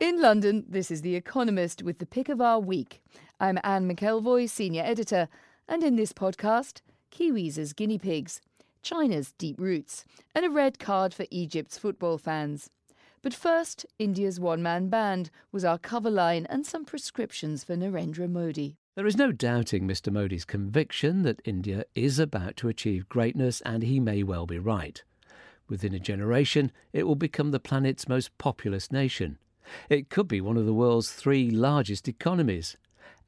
In London, this is The Economist with the pick of our week. I'm Anne McElvoy, Senior Editor, and in this podcast, Kiwis as guinea pigs, China's deep roots, and a red card for Egypt's football fans. But first, India's one man band was our cover line and some prescriptions for Narendra Modi. There is no doubting Mr. Modi's conviction that India is about to achieve greatness, and he may well be right. Within a generation, it will become the planet's most populous nation. It could be one of the world's three largest economies,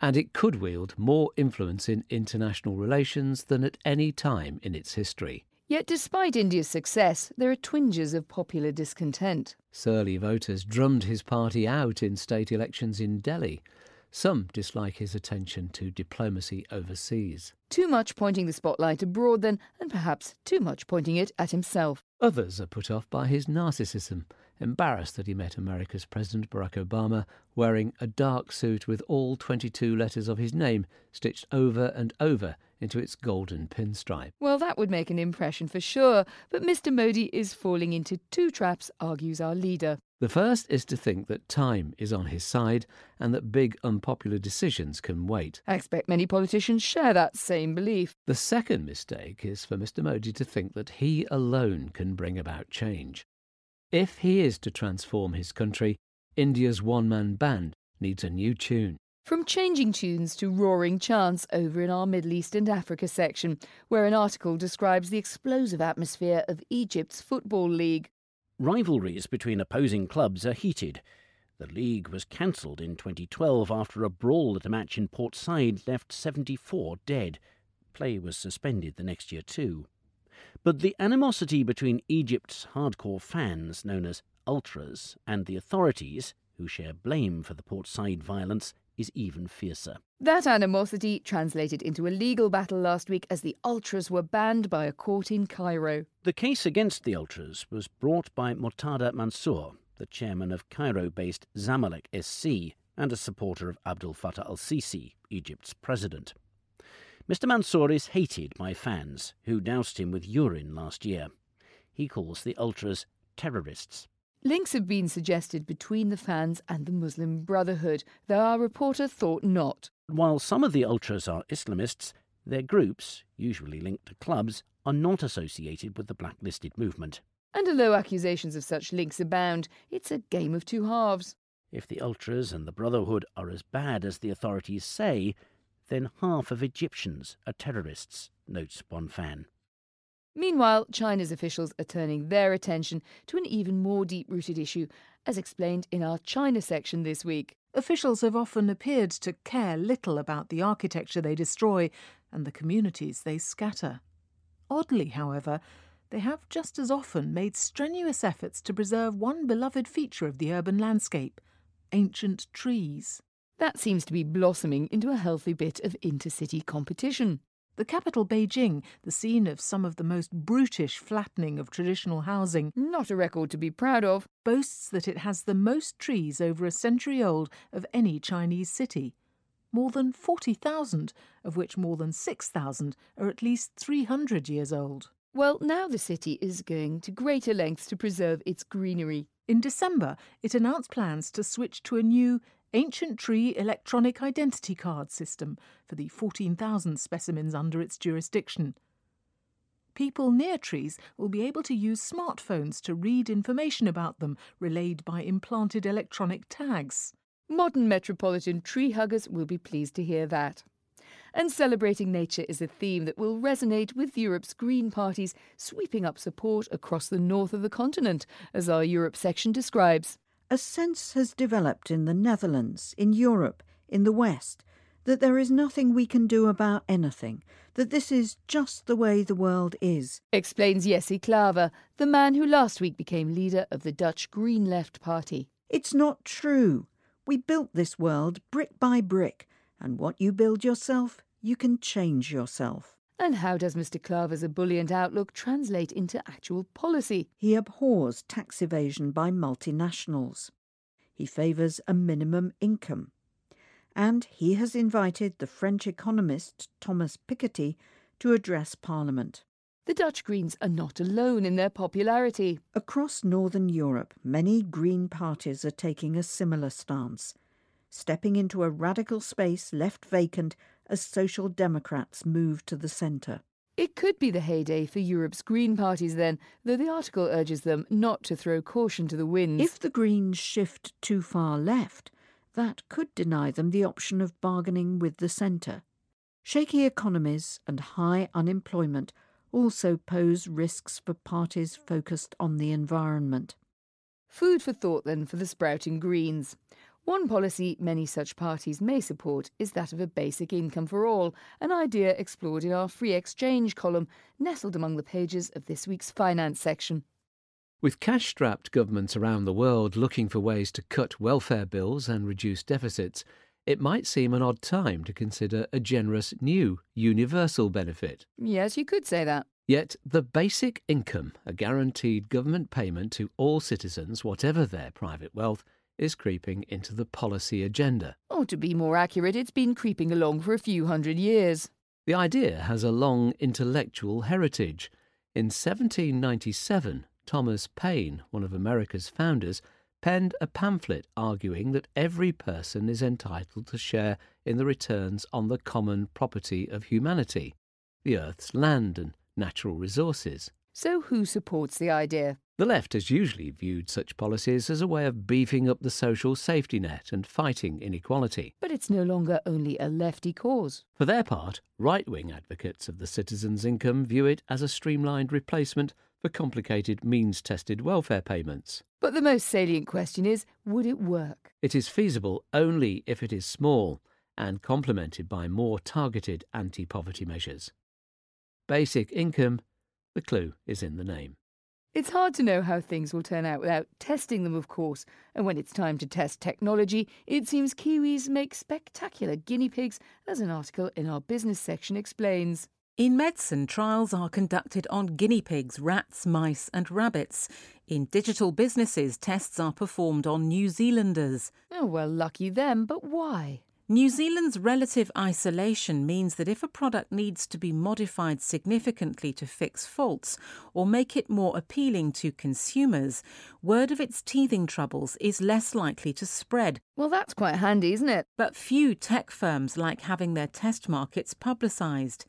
and it could wield more influence in international relations than at any time in its history. Yet, despite India's success, there are twinges of popular discontent. Surly voters drummed his party out in state elections in Delhi. Some dislike his attention to diplomacy overseas. Too much pointing the spotlight abroad, then, and perhaps too much pointing it at himself. Others are put off by his narcissism, embarrassed that he met America's President Barack Obama wearing a dark suit with all 22 letters of his name stitched over and over into its golden pinstripe. Well, that would make an impression for sure, but Mr. Modi is falling into two traps, argues our leader. The first is to think that time is on his side and that big unpopular decisions can wait. I expect many politicians share that same belief. The second mistake is for Mr. Modi to think that he alone can bring about change. If he is to transform his country, India's one man band needs a new tune. From changing tunes to roaring chants over in our Middle East and Africa section, where an article describes the explosive atmosphere of Egypt's Football League. Rivalries between opposing clubs are heated. The league was cancelled in 2012 after a brawl at a match in Port Said left 74 dead. Play was suspended the next year too. But the animosity between Egypt's hardcore fans, known as ultras, and the authorities, who share blame for the Port Said violence, is even fiercer. That animosity translated into a legal battle last week as the Ultras were banned by a court in Cairo. The case against the Ultras was brought by Murtada Mansour, the chairman of Cairo based Zamalek SC and a supporter of Abdel Fattah al Sisi, Egypt's president. Mr. Mansour is hated by fans who doused him with urine last year. He calls the Ultras terrorists. Links have been suggested between the fans and the Muslim Brotherhood, though our reporter thought not. While some of the Ultras are Islamists, their groups, usually linked to clubs, are not associated with the blacklisted movement. And although accusations of such links abound, it's a game of two halves. If the Ultras and the Brotherhood are as bad as the authorities say, then half of Egyptians are terrorists, notes one fan. Meanwhile, China's officials are turning their attention to an even more deep rooted issue, as explained in our China section this week. Officials have often appeared to care little about the architecture they destroy and the communities they scatter. Oddly, however, they have just as often made strenuous efforts to preserve one beloved feature of the urban landscape ancient trees. That seems to be blossoming into a healthy bit of intercity competition. The capital, Beijing, the scene of some of the most brutish flattening of traditional housing, not a record to be proud of, boasts that it has the most trees over a century old of any Chinese city. More than 40,000, of which more than 6,000 are at least 300 years old. Well, now the city is going to greater lengths to preserve its greenery. In December, it announced plans to switch to a new Ancient Tree Electronic Identity Card system for the 14,000 specimens under its jurisdiction. People near trees will be able to use smartphones to read information about them relayed by implanted electronic tags. Modern metropolitan tree huggers will be pleased to hear that. And celebrating nature is a theme that will resonate with Europe's Green parties sweeping up support across the north of the continent, as our Europe section describes a sense has developed in the Netherlands, in Europe, in the West, that there is nothing we can do about anything, that this is just the way the world is. Explains Jesse Klaver, the man who last week became leader of the Dutch Green Left Party. It's not true. We built this world brick by brick, and what you build yourself, you can change yourself. And how does Mr. Klaver's ebullient outlook translate into actual policy? He abhors tax evasion by multinationals. He favours a minimum income and he has invited the French economist Thomas Piketty to address Parliament. The Dutch Greens are not alone in their popularity. Across Northern Europe, many Green parties are taking a similar stance, stepping into a radical space left vacant as Social Democrats move to the centre. It could be the heyday for Europe's Green parties then, though the article urges them not to throw caution to the winds. If the Greens shift too far left, that could deny them the option of bargaining with the centre. Shaky economies and high unemployment also pose risks for parties focused on the environment. Food for thought then for the sprouting Greens. One policy many such parties may support is that of a basic income for all, an idea explored in our free exchange column, nestled among the pages of this week's finance section. With cash strapped governments around the world looking for ways to cut welfare bills and reduce deficits, it might seem an odd time to consider a generous new universal benefit. Yes, you could say that. Yet the basic income, a guaranteed government payment to all citizens, whatever their private wealth, is creeping into the policy agenda. Or to be more accurate, it's been creeping along for a few hundred years. The idea has a long intellectual heritage. In 1797, Thomas Paine, one of America's founders, penned a pamphlet arguing that every person is entitled to share in the returns on the common property of humanity, the Earth's land and natural resources. So, who supports the idea? The left has usually viewed such policies as a way of beefing up the social safety net and fighting inequality. But it's no longer only a lefty cause. For their part, right wing advocates of the citizen's income view it as a streamlined replacement for complicated means tested welfare payments. But the most salient question is would it work? It is feasible only if it is small and complemented by more targeted anti poverty measures. Basic income, the clue is in the name. It's hard to know how things will turn out without testing them, of course. And when it's time to test technology, it seems Kiwis make spectacular guinea pigs, as an article in our business section explains. In medicine, trials are conducted on guinea pigs, rats, mice, and rabbits. In digital businesses, tests are performed on New Zealanders. Oh, well, lucky them, but why? New Zealand's relative isolation means that if a product needs to be modified significantly to fix faults or make it more appealing to consumers, word of its teething troubles is less likely to spread. Well, that's quite handy, isn't it? But few tech firms like having their test markets publicised.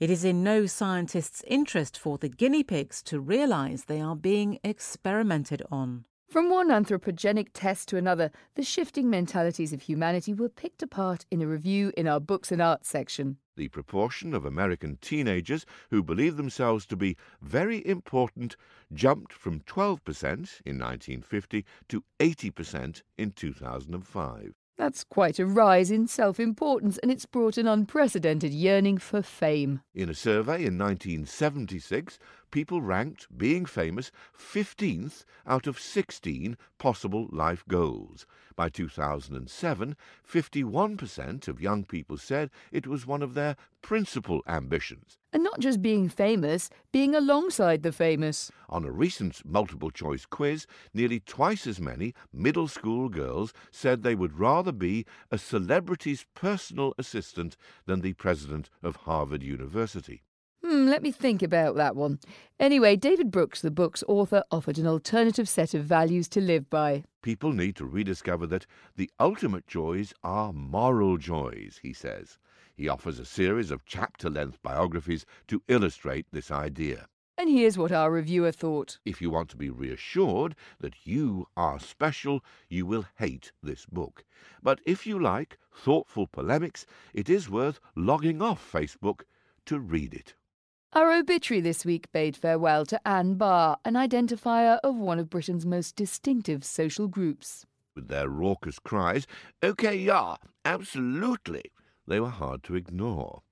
It is in no scientist's interest for the guinea pigs to realise they are being experimented on. From one anthropogenic test to another, the shifting mentalities of humanity were picked apart in a review in our books and arts section. The proportion of American teenagers who believe themselves to be very important jumped from 12% in 1950 to 80% in 2005. That's quite a rise in self importance, and it's brought an unprecedented yearning for fame. In a survey in 1976, people ranked being famous 15th out of 16 possible life goals. By 2007, 51% of young people said it was one of their principal ambitions. And not just being famous, being alongside the famous. On a recent multiple choice quiz, nearly twice as many middle school girls said they would rather be a celebrity's personal assistant than the president of Harvard University. Hmm, let me think about that one. Anyway, David Brooks, the book's author, offered an alternative set of values to live by. People need to rediscover that the ultimate joys are moral joys, he says. He offers a series of chapter length biographies to illustrate this idea. And here's what our reviewer thought. If you want to be reassured that you are special, you will hate this book. But if you like thoughtful polemics, it is worth logging off Facebook to read it. Our obituary this week bade farewell to Ann Barr, an identifier of one of Britain's most distinctive social groups. With their raucous cries, OK, yeah, absolutely, they were hard to ignore.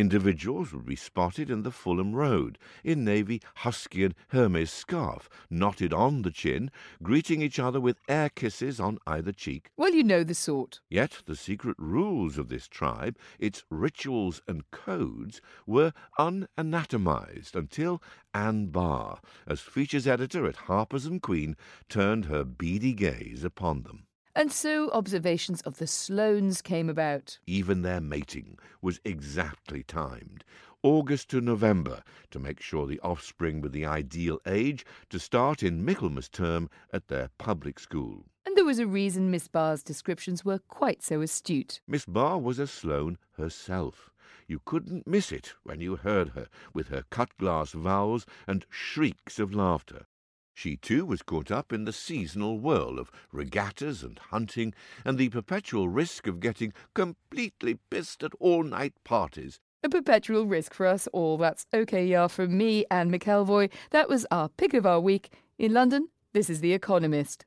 Individuals would be spotted in the Fulham Road, in navy husky and Hermes scarf, knotted on the chin, greeting each other with air kisses on either cheek. Well, you know the sort. Yet the secret rules of this tribe, its rituals and codes, were unanatomized until Ann Barr, as features editor at Harper's and Queen, turned her beady gaze upon them. And so observations of the Sloanes came about. Even their mating was exactly timed. August to November, to make sure the offspring were the ideal age to start in Michaelmas term at their public school. And there was a reason Miss Barr's descriptions were quite so astute. Miss Barr was a Sloane herself. You couldn't miss it when you heard her, with her cut glass vowels and shrieks of laughter. She too was caught up in the seasonal whirl of regattas and hunting, and the perpetual risk of getting completely pissed at all night parties. A perpetual risk for us all. That's yeah, from me Anne McElvoy. That was our pick of our week. In London, this is The Economist.